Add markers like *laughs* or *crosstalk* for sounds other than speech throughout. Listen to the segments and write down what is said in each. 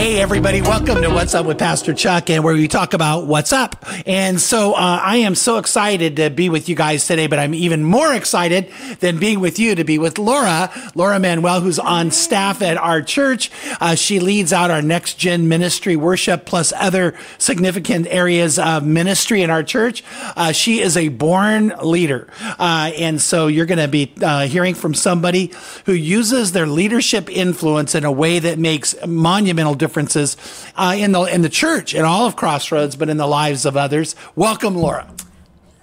Hey, everybody, welcome to What's Up with Pastor Chuck, and where we talk about what's up. And so uh, I am so excited to be with you guys today, but I'm even more excited than being with you to be with Laura, Laura Manuel, who's on staff at our church. Uh, she leads out our next gen ministry worship plus other significant areas of ministry in our church. Uh, she is a born leader. Uh, and so you're going to be uh, hearing from somebody who uses their leadership influence in a way that makes monumental differences uh, in the in the church in all of Crossroads, but in the lives of others. Welcome, Laura.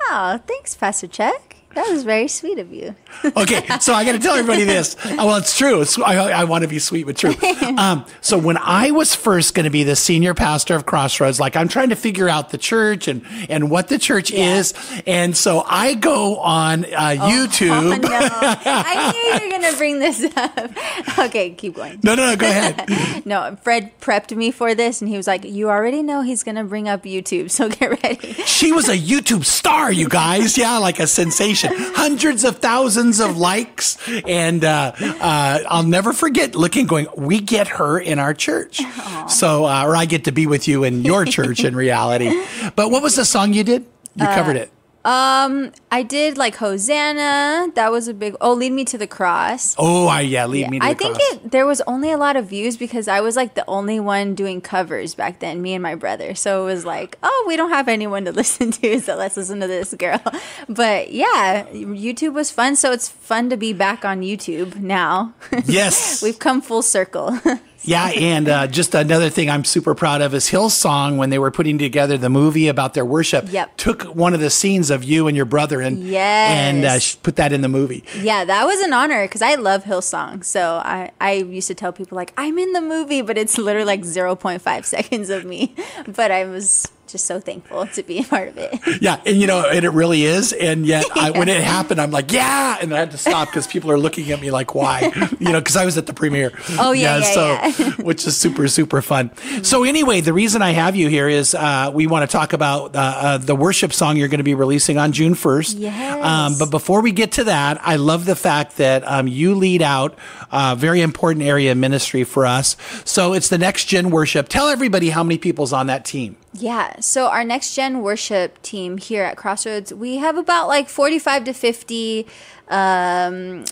Oh, thanks, Pastor Chuck. That was very sweet of you. *laughs* okay, so I got to tell everybody this. *laughs* Well, it's true. It's, I, I, want to be sweet, but true. *laughs* Um, so when I was first going to be the senior pastor of Crossroads, like I'm trying to figure out the church and and what the church yeah. is, and so I go on uh, oh, YouTube. Oh, no. I knew you were going to bring this up. Okay, keep going. No, no, no. Go ahead. no, Fred prepped me for this, and he was like, "You already know he's going to bring up YouTube, so get ready." She was a YouTube star, you guys. Yeah, like a sensation *laughs* hundreds of thousands of likes. And uh, uh, I'll never forget looking, going, we get her in our church. Aww. So, uh, or I get to be with you in your church in reality. *laughs* But what was the song you did? You covered it. Um, I did like Hosanna. That was a big. Oh, lead me to the cross. Oh, I yeah, lead yeah. me. to I the think it. There was only a lot of views because I was like the only one doing covers back then. Me and my brother. So it was like, oh, we don't have anyone to *laughs* listen to, so let's listen to this girl. *laughs* But yeah, YouTube was fun. So it's fun to be back on YouTube now. *laughs* Yes, we've come full circle. Yeah, and uh, just another thing I'm super proud of is Hillsong when they were putting together the movie about their worship. Yep. took one of the scenes of you and your brother and yes. and uh, put that in the movie. Yeah, that was an honor because I love Hillsong. So I I used to tell people like I'm in the movie, but it's literally like 0.5 *laughs* seconds of me. But I was just so thankful to be a part of it. *laughs* Yeah, and you know, and it really is. And yet, *laughs* I, when it happened, I'm like, yeah, and I had to stop because people are looking at me like, why? *laughs* You know, because I was at the premiere. Oh yeah, yeah, yeah so yeah. which is super super fun. So anyway, the reason I have you here is uh, we want to talk about uh, uh, the worship song you're going to be releasing on June 1st. Yes. Um, but before we get to that, I love the fact that um, you lead out a very important area of ministry for us. So it's the next gen worship. Tell everybody how many people's on that team. Yeah. So our next gen worship team here at Crossroads, we have about like 45 to 50 um,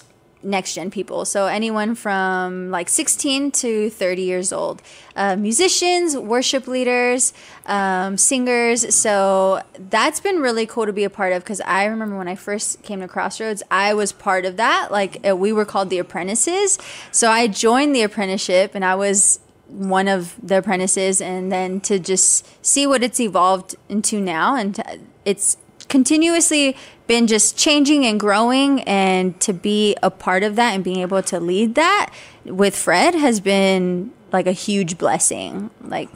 next gen people. So anyone from like 16 to 30 years old. Uh, musicians, worship leaders, um, singers. So that's been really cool to be a part of because I remember when I first came to Crossroads, I was part of that. Like uh, we were called the apprentices. So I joined the apprenticeship and I was one of the apprentices and then to just see what it's evolved into now. And to, it's continuously been just changing and growing. And to be a part of that and being able to lead that with Fred has been like a huge blessing. Like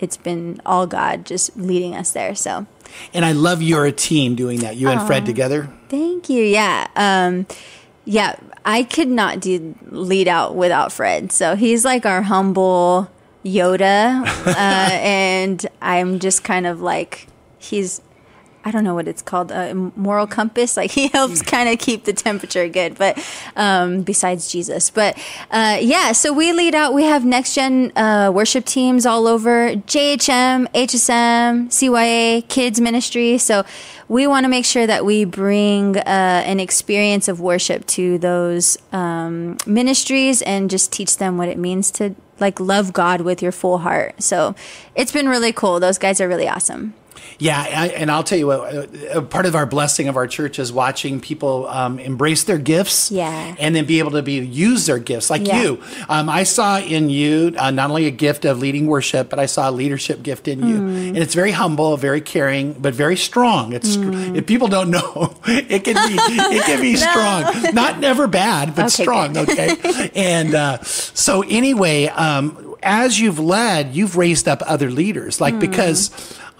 it's been all God just leading us there. So. And I love you're a team doing that you and Fred together. Thank you. Yeah. Um yeah I could not do lead out without Fred. So he's like our humble Yoda, *laughs* uh, and I'm just kind of like he's. I don't know what it's called, a moral compass. Like *laughs* he helps kind of keep the temperature good, but um, besides Jesus, but uh, yeah. So we lead out. We have next gen uh, worship teams all over JHM, HSM, CYA, kids ministry. So we want to make sure that we bring uh, an experience of worship to those um, ministries and just teach them what it means to like love God with your full heart. So it's been really cool. Those guys are really awesome. Yeah, I, and I'll tell you what. part of our blessing of our church is watching people um, embrace their gifts, yeah, and then be able to be use their gifts, like yeah. you. Um, I saw in you uh, not only a gift of leading worship, but I saw a leadership gift in you, mm. and it's very humble, very caring, but very strong. It's mm. if people don't know, *laughs* it can be *laughs* it can be no. strong, not never bad, but okay, strong. Good. Okay, *laughs* and uh, so anyway. Um, as you've led, you've raised up other leaders, like mm. because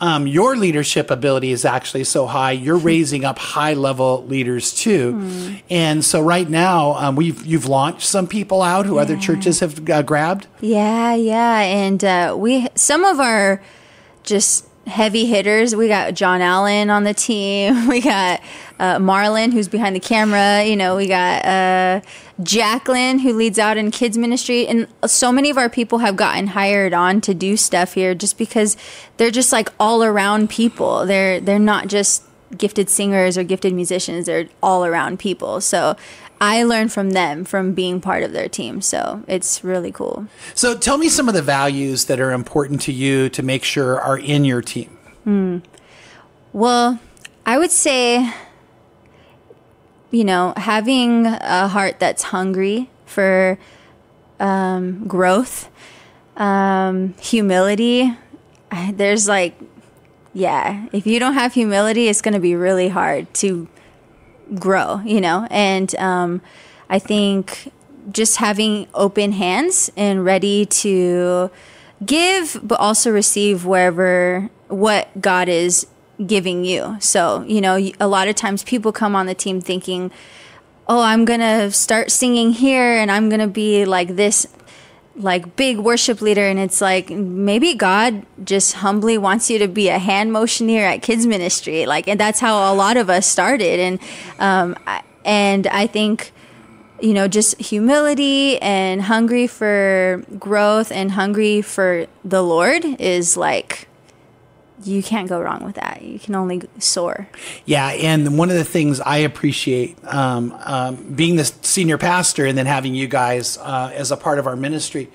um, your leadership ability is actually so high. You're *laughs* raising up high level leaders too, mm. and so right now um, we've you've launched some people out who yeah. other churches have uh, grabbed. Yeah, yeah, and uh, we some of our just heavy hitters. We got John Allen on the team. *laughs* We got uh, Marlon, who's behind the camera. You know, we got uh, Jacqueline, who leads out in kids ministry, and so many of our people have gotten hired on to do stuff here just because they're just like all around people. They're they're not just gifted singers or gifted musicians. They're all around people. So I learned from them from being part of their team. So it's really cool. So tell me some of the values that are important to you to make sure are in your team. Hmm. Well, I would say, you know, having a heart that's hungry for um, growth, um, humility. There's like, yeah, if you don't have humility, it's going to be really hard to grow, you know? And um, I think just having open hands and ready to give, but also receive wherever what God is giving you. So, you know, a lot of times people come on the team thinking, oh, I'm going to start singing here and I'm going to be like this like big worship leader. And it's like maybe God just humbly wants you to be a hand motioneer at kids ministry. Like and that's how a lot of us started. And um and I think you know just humility and hungry for growth and hungry for the Lord is like you can't go wrong with that. You can only soar. Yeah, and one of the things I appreciate um, um, being the senior pastor and then having you guys uh, as a part of our ministry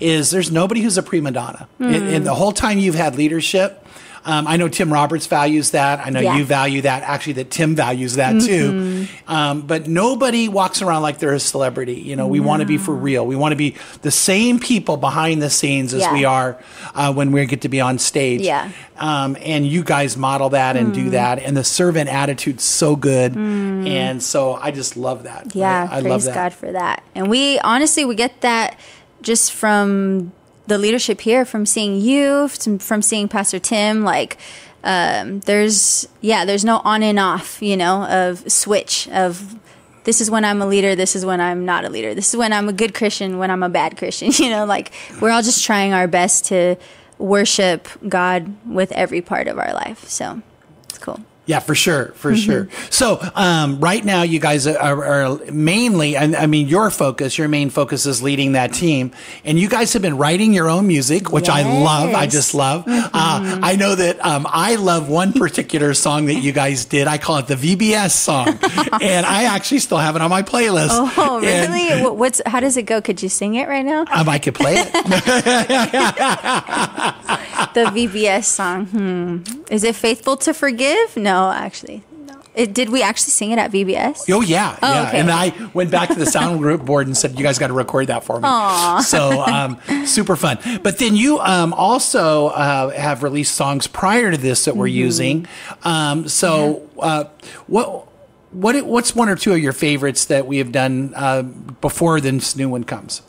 is there's nobody who's a prima donna. And, and the whole time you've had leadership, um, I know Tim Roberts values that. I know you value that. Actually, that Tim values that too. Um, but nobody walks around like they're a celebrity. You know, we want to be for real. We want to be the same people behind the scenes as Yeah. we are uh, when we get to be on stage. Yeah. Um, and you guys model that and Hmm. do that, and the servant attitude's so good, and so I just love that. Yeah, I, I praise love that. God for that. And we honestly we get that just from the leadership here, from seeing you, from, seeing Pastor Tim. Like, um, there's yeah, there's no on and off, you know, of switch of this is when I'm a leader, this is when I'm not a leader. This is when I'm a good Christian, when I'm a bad Christian. *laughs* You know, like we're all just trying our best to worship God with every part of our life. So it's cool. Yeah, for sure, for Mm-hmm. sure. So, um, right now, you guys are, are mainly, I, I mean, your focus, your main focus is leading that team, and you guys have been writing your own music, which I love. I just love. Uh, Mm-hmm. I know that um, I love one particular song that you guys did. I call it the VBS song, *laughs* and I actually still have it on my playlist. Oh, really? What, what's how does it go? Could you sing it right now? um, I could play it. *laughs* *laughs* The VBS song. Hmm. Is it faithful to forgive? No, actually. No. It, did we actually sing it at VBS? Oh yeah, Oh, yeah. okay. And I went back to the sound group board and said, "You guys got to record that for me." Aww. So um, super fun. But then you um, also uh, have released songs prior to this that we're Mm-hmm. using. Um, so uh, what? What, what's one or two of your favorites that we have done uh, before this new one comes?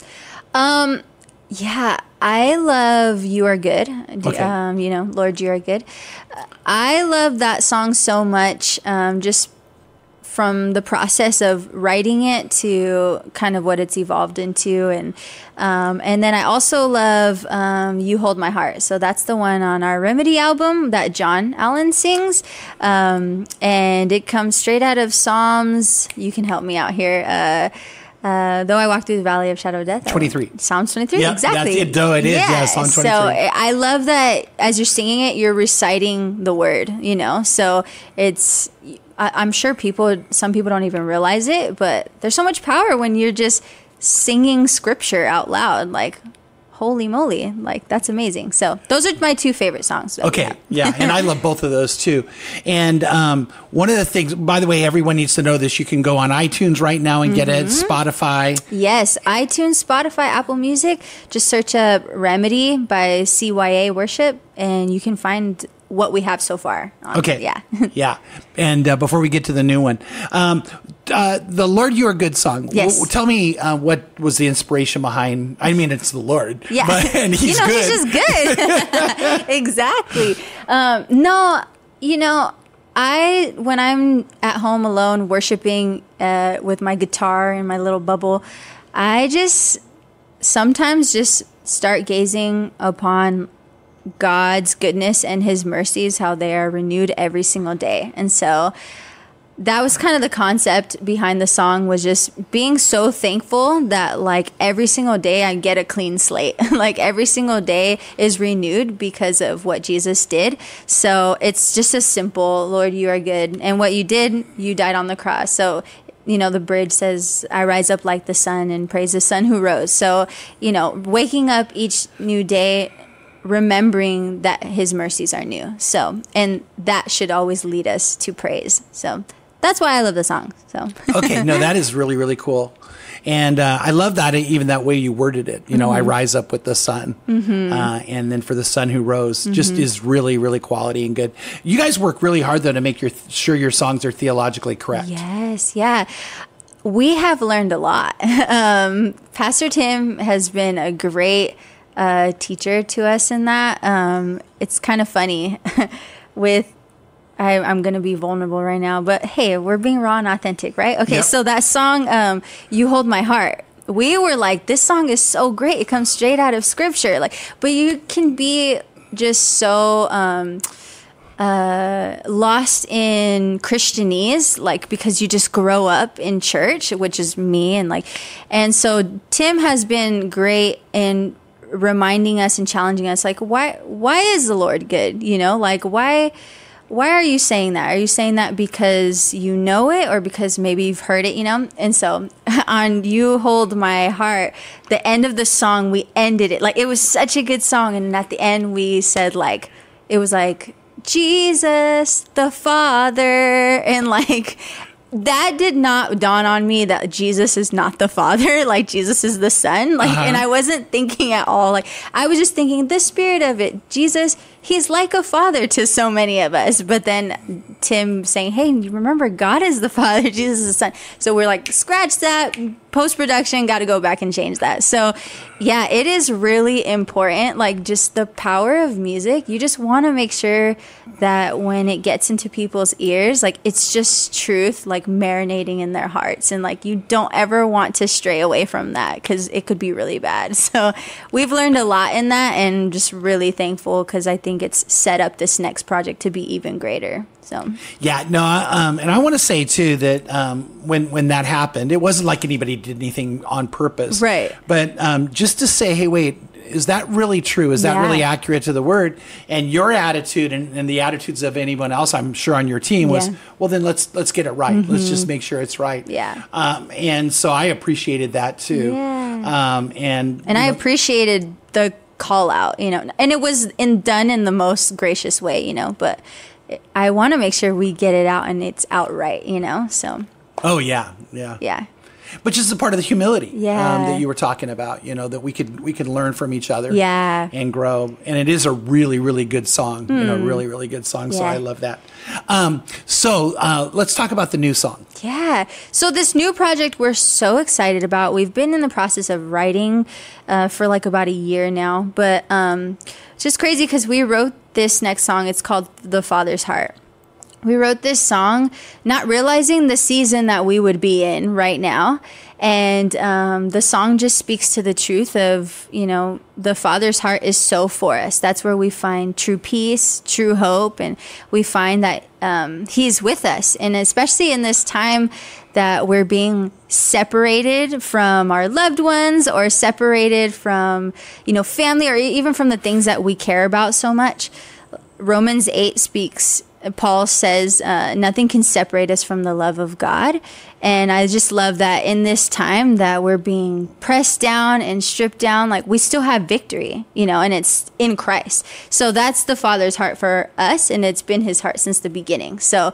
Yeah, I love "You Are Good." Okay. Um, you know, Lord, you are good. I love that song so much. Um, just from the process of writing it to kind of what it's evolved into, and um, and then I also love um, "You Hold My Heart." So that's the one on our Remedy album that John Allen sings, um, and it comes straight out of Psalms. You can help me out here. Uh, uh, though I walk through the valley of shadow of death. I- 23. Psalms 23. Yep, exactly. that's it, though it is, yeah, Psalm So 23. I love that as you're singing it, you're reciting the word, you know? So it's, I, I'm sure people, some people don't even realize it, but there's so much power when you're just singing scripture out loud. Like, holy moly. Like, that's amazing. So those are my two favorite songs. Okay, yeah, and I love both of those too. And um, one of the things, by the way, everyone needs to know this. You can go on iTunes right now and get it. Mm-hmm. Spotify. Yes, iTunes, Spotify, Apple Music. Just search up Remedy by CYA Worship, and you can find what we have so far. on Okay. Yeah. *laughs* yeah. And uh, before we get to the new one, um, uh, the Lord, you are good song. Yes. W- tell me uh, what was the inspiration behind? I mean, it's the Lord. Yeah, But, *laughs* and he's you know, good. he's just good. *laughs* exactly. Um, no, you know, I when I'm at home alone worshiping uh, with my guitar in my little bubble, I just sometimes just start gazing upon God's goodness and His mercies, how they are renewed every single day, and so. that was kind of the concept behind the song was just being so thankful that like every single day I get a clean slate. *laughs* like every single day is renewed because of what Jesus did. So it's just a simple, Lord, you are good. And what you did, you died on the cross. So you know, the bridge says, I rise up like the sun and praise the son who rose. So, you know, waking up each new day remembering that his mercies are new. So, and that should always lead us to praise. So, that's why I love the song. So *laughs* okay, no, that is really really cool, and uh, I love that even that way you worded it. You know, mm-hmm. I rise up with the sun, mm-hmm. uh, and then for the son who rose, mm-hmm. just is really really quality and good. You guys work really hard though to make your sure your songs are theologically correct. Yes, yeah. We have learned a lot. *laughs* Um, Pastor Tim has been a great uh, teacher to us in that. Um, it's kind of funny *laughs* with I, am gonna be vulnerable right now, but hey, we're being raw and authentic, right? Okay, yep. so that song, um, "You Hold My Heart," we were like, this song is so great. It comes straight out of scripture, like, but you can be just so. Um, uh, lost in Christianese, like because you just grow up in church, which is me, and like, and so Tim has been great in reminding us and challenging us, like, why, why is the Lord good? You know, like why why are you saying that? Are you saying that because you know it or because maybe you've heard it, you know? And so *laughs* on You Hold My Heart, the end of the song, we ended it. Like it was such a good song. And at the end, we said, like, it was like, Jesus the Father. *laughs* And like, that did not dawn on me that Jesus is not the father, *laughs* like Jesus is the son. Like, uh-huh. and I wasn't thinking at all. Like, I was just thinking the spirit of it. Jesus, he's like a father to so many of us. But then Tim saying, Hey, you remember God is the *laughs* father, Jesus is the son. So we're like, scratch that, post production, got to go back and change that. So, yeah, it is really important. Like, just the power of music. You just want to make sure that when it gets into people's ears, like, it's just truth, like, marinating in their hearts. And, like, you don't ever want to stray away from that because it could be really bad. *laughs* So, we've learned a lot in that and just really thankful because I think it's set up this next project to be even greater. So yeah, no, um, and I want to say too that um, when when that happened, it wasn't like anybody did anything on purpose, right? But um, just to say, hey, wait, is that really true? Is that yeah. really accurate to the word? And your attitude and, and, the attitudes of anyone else, I'm sure on your team was, yeah. well, then let's let's get it right. Mm-hmm. Let's just make sure it's right. Yeah. Um, and so I appreciated that too. Yeah. Um, and and I know, appreciated the call out, you know, and it was in done in the most gracious way, you know, but I want to make sure we get it out and it's outright, you know? So. Oh, yeah. Yeah. Yeah. Which is a part of the humility yeah. um, that you were talking about, you know, that we could we could learn from each other yeah. and grow. And it is a really, really good song, mm. you know, hmm. really, really good song. Yeah. So I love that. Um, so uh, let's talk about the new song. Yeah. So this new project we're so excited about. We've been in the process of writing uh, for like about a year now, but um, just crazy because we wrote this next song. It's called The Father's Heart. We wrote this song not realizing the season that we would be in right now. And um, the song just speaks to the truth of, you know, the Father's heart is so for us. That's where we find true peace, true hope, and we find that um, He's with us. And especially in this time that we're being separated from our loved ones or separated from, you know, family or even from the things that we care about so much. Romans 8 speaks Paul says, uh, nothing can separate us from the love of God. And I just love that in this time that we're being pressed down and stripped down, like we still have victory, you know, and it's in Christ. So that's the Father's heart for us, and it's been his heart since the beginning. So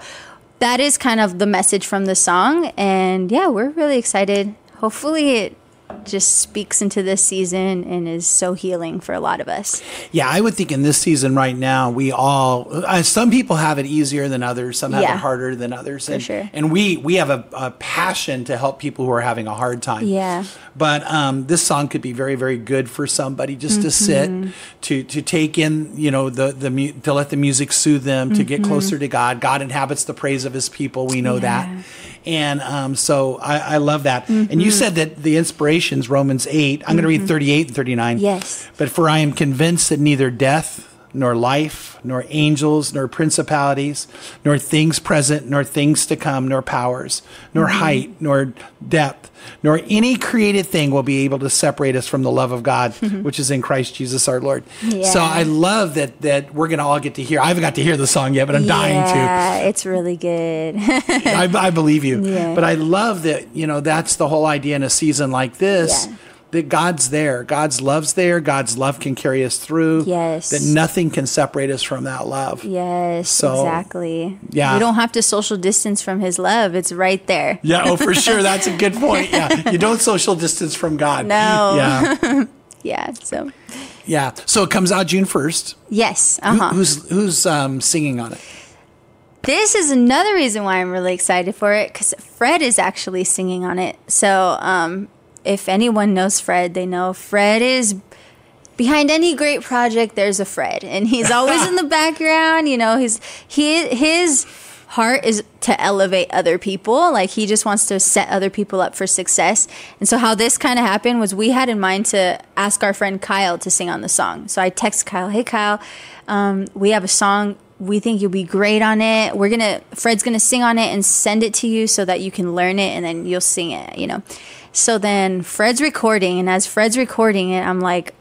that is kind of the message from the song. And yeah, we're really excited. Hopefully, it just speaks into this season and is so healing for a lot of us. Yeah, I would think in this season right now, we all, uh, some people have it easier than others, some have yeah, it harder than others. And, sure. and we, we have a, a, passion to help people who are having a hard time. Yeah. But um, this song could be very, very good for somebody just mm-hmm. to sit, to, to take in, you know, the, the, to let the music soothe them, mm-hmm. to get mm-hmm. closer to God. God inhabits the praise of his people. We know yeah. that. And um, so I, I, love that. Mm-hmm. And you mm-hmm. said that the inspirations, Romans 8, I'm mm-hmm. going to read 38 and 39. Yes. But for I am convinced that neither death nor life, nor angels, nor principalities, nor things present, nor things to come, nor powers, nor mm-hmm. height, nor depth, nor any created thing will be able to separate us from the love of God, mm-hmm. which is in Christ Jesus our Lord. Yeah. So I love that that we're gonna all get to hear. I haven't got to hear the song yet, but I'm dying to. Yeah, it's really good. I, I believe you. *laughs* Yeah. But I love that, you know, that's the whole idea in a season like this. Yeah. That God's there. God's love's there. God's love can carry us through. Yes. That nothing can separate us from that love. yes, So, exactly. yeah. We don't have to social distance from his love. It's right there. Yeah, oh, for sure. *laughs* That's a good point. Yeah. You don't social distance from God. No. Yeah. *laughs* Yeah. So, Yeah. So it comes out June 1st. yes. Uh Who- huh. Who's who's um, singing on it? This is another reason why I'm really excited for it because Fred is actually singing on it. So, um, if anyone knows Fred, they know Fred is behind any great project. There's a Fred, and he's *laughs* always in the background. You know, he's he his heart is to elevate other people. Like he just wants to set other people up for success. And so, how this kind of happened was we had in mind to ask our friend Kyle to sing on the song. So I text Kyle, "Hey Kyle, um, we have a song." we think you'll be great on it. We're gonna Fred's gonna sing on it and send it to you so that you can learn it and then you'll sing it, you know. So then Fred's recording and as Fred's recording it, I'm like,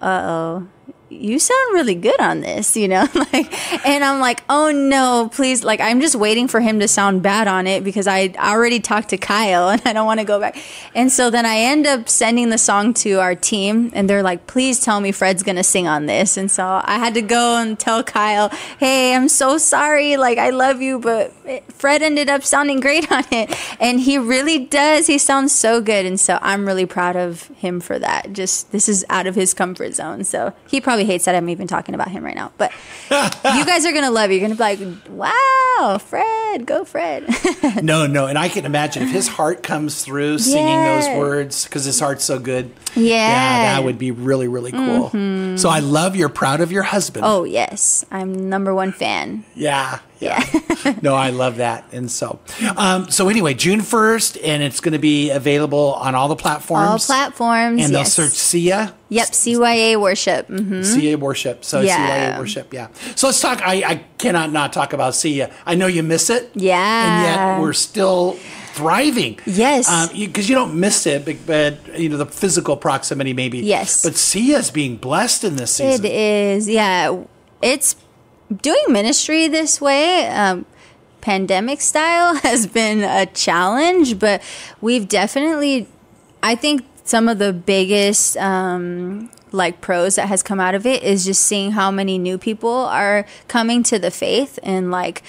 uh oh, you sound really good on this, you know? *laughs* like and I'm like, oh no, please like I'm just waiting for him to sound bad on it because I already talked to Kyle and I don't want to go back. And so then I end up sending the song to our team and they're like, please tell me Fred's gonna sing on this. And so I had to go and tell Kyle, hey, I'm so sorry, like I love you, but Fred ended up sounding great on it. And he really does. He sounds so good. And so I'm really proud of him for that. Just this is out of his comfort zone. So he probably hates that I'm even talking about him right now. But *laughs* you guys are gonna love it. You're gonna be like, wow, Fred, go Fred. *laughs* No, no. And I can imagine if his heart comes through singing Yeah. those words because his heart's so good. Yeah. that would be really, really cool. So I love you're proud of your husband. oh yes. I'm number one fan. Yeah. Yeah. *laughs* no, I love that. And so, um, so anyway, June 1st, and it's going to be available on all the platforms. All platforms. And they'll search CYA. Yep, CYA worship. hmm CYA worship. So Yeah. CYA worship. Yeah. So let's talk. I, I cannot not talk about CYA. I know you miss it. Yeah. And yet we're still thriving. Yes. Because you, don't miss it, but, but you know the physical proximity maybe. Yes. But CYA's being blessed in this season. It is, yeah. It's doing ministry this way, um, pandemic style, *laughs* has been a challenge, but we've definitely, I think, some of the biggest. Um, like pros that has come out of it is just seeing how many new people are coming to the faith and like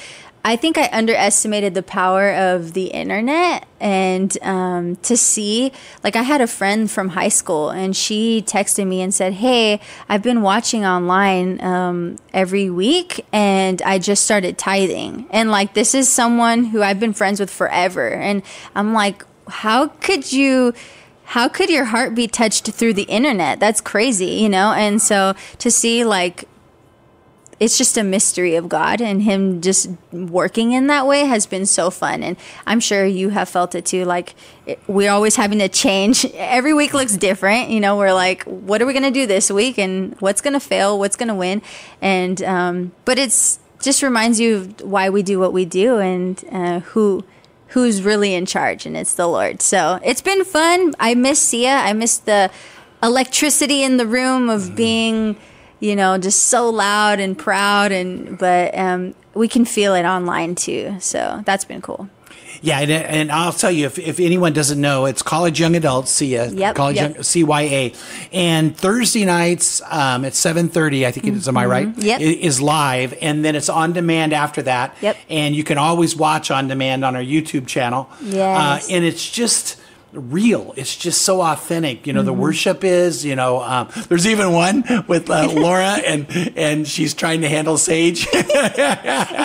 I think I underestimated the power of the internet and um, to see, like, I had a friend from high school and she texted me and said, Hey, I've been watching online um, every week and I just started tithing. And, like, this is someone who I've been friends with forever. And I'm like, How could you? How could your heart be touched through the internet? That's crazy, you know? And so to see, like, it's just a mystery of God and him just working in that way has been so fun and I'm sure you have felt it too like it, we're always having to change. *laughs* Every week looks different you know we're like what are we going to do this week and what's going to fail what's going to win? And um, but it's just reminds you of why we do what we do and uh, who who's really in charge and it's the Lord. So it's been fun. I miss CYA. I miss the electricity in the room of being you know, just so loud and proud, and but um, we can feel it online too. So that's been cool. Yeah, and, and I'll tell you if, if anyone doesn't know, it's College Young Adults, CYA, Yep, College yep. Young, CYA, and Thursday nights um, at seven thirty, I think it is. Am I right? Mm-hmm. Yep. i- is live, and then it's on demand after that. Yep. And you can always watch on demand on our YouTube channel. Yes. Uh, and it's just real. It's just so authentic. You know, the Mm-hmm. worship is. You know, um, there's even one with uh, *laughs* Laura, and and she's trying to handle Sage. *laughs*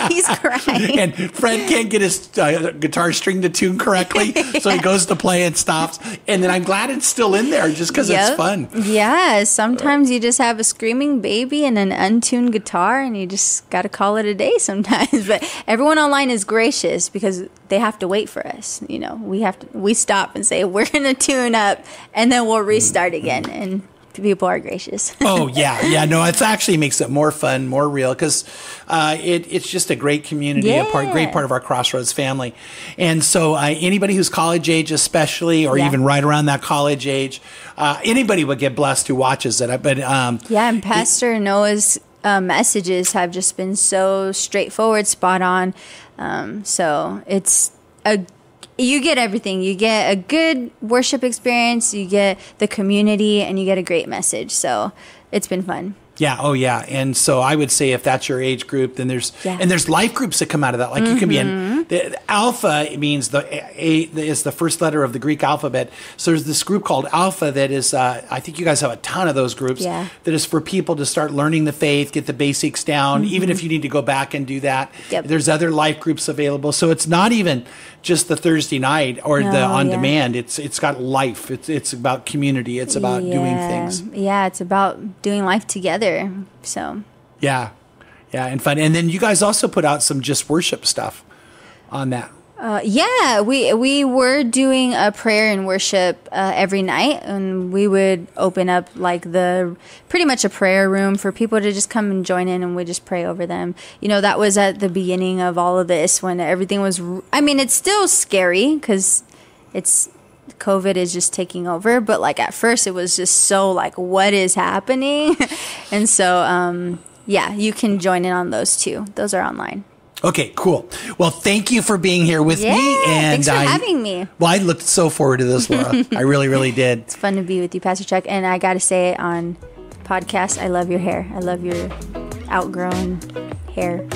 He's crying. and Fred can't get his uh, guitar string to tune correctly, *laughs* so he goes to play and stops. And then I'm glad it's still in there just because it's fun. Yeah, sometimes you just have a screaming baby and an untuned guitar, and you just got to call it a day sometimes. But everyone online is gracious because they have to wait for us. You know, we have to we stop and say *laughs* we're gonna tune up, and then we'll restart again. And people are gracious. *laughs* oh yeah, yeah. No, it actually makes it more fun, more real because uh, it, it's just a great community, a part, great part of our Crossroads family. And so, uh, anybody who's college age, especially, or Yeah. even right around that college age, uh, anybody would get blessed who watches it. But um, Yeah, and Pastor Noah's uh, messages have just been so straightforward, spot on. Um, so it's a you get everything. You get a good worship experience, you get the community, and you get a great message. So it's been fun. Yeah. Oh, yeah. And so I would say if that's your age group, then there's Yeah. and there's life groups that come out of that. Like you can be in Mm-hmm. the, alpha. It means the a, is the first letter of the Greek alphabet. So there's this group called Alpha that is. Uh, I think you guys have a ton of those groups. Yeah. That is for people to start learning the faith, get the basics down. Even if you need to go back and do that, Mm-hmm. Yep. there's other life groups available. So it's not even just the Thursday night or the oh, on yeah. demand. It's it's got life. It's it's about community. It's about doing things. Yeah, it's about doing life together. So Yeah. Yeah, and fun. And then you guys also put out some just worship stuff on that. Uh, yeah, we we were doing a prayer and worship uh, every night, and we would open up like the pretty much a prayer room for people to just come and join in, and we just pray over them. You know, that was at the beginning of all of this when everything was. I mean, it's still scary because it's COVID is just taking over, but like at first it was just so like, what is happening? *laughs* and so, um, yeah, you can join in on those too. Those are online. Okay, cool. Well, thank you for being here with Yeah, me. And thanks for I, having me. Well, I looked so forward to this, Laura. I really, really *laughs* did. It's fun to be with you, Pastor Chuck. And I got to say it on podcast, I love your hair. I love your outgrown hair.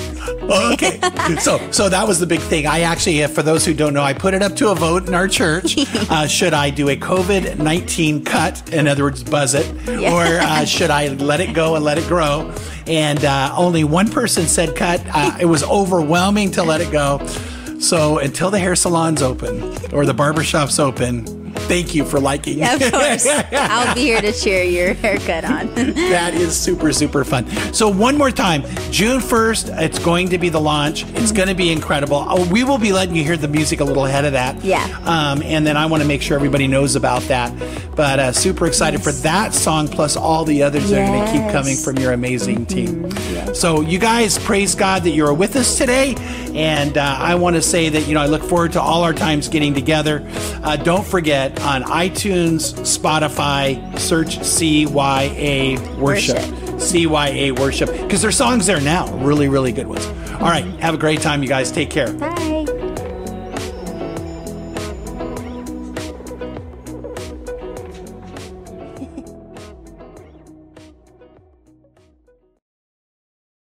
Okay, *laughs* so so that was the big thing. I actually, for those who don't know, I put it up to a vote in our church. *laughs* Uh, should I do a COVID nineteen cut? In other words, buzz it, Yeah. or uh, should I let it go and let it grow? And uh, only one person said cut. Uh, it was overwhelming to let it go. So until the hair salon's open or the barbershop's open, thank you for liking. Yeah, of course. *laughs* I'll be here to cheer your haircut on. *laughs* that is super super fun. So one more time june 1st it's going to be the launch. It's going to be incredible. Oh, we will be letting you hear the music a little ahead of that. Yeah. um, and then i want to make sure everybody knows about that. But uh, super excited for that song plus all the others that are going to keep coming from your amazing team. Yeah. so you guys praise god that you're with us today. And uh, i want to say that you know i look forward to all our times getting together. Uh, don't forget on itunes spotify search cya worship, Worship. cya worship. Because there's songs there now really really good ones. All right have a great time you guys. Take care. Bye.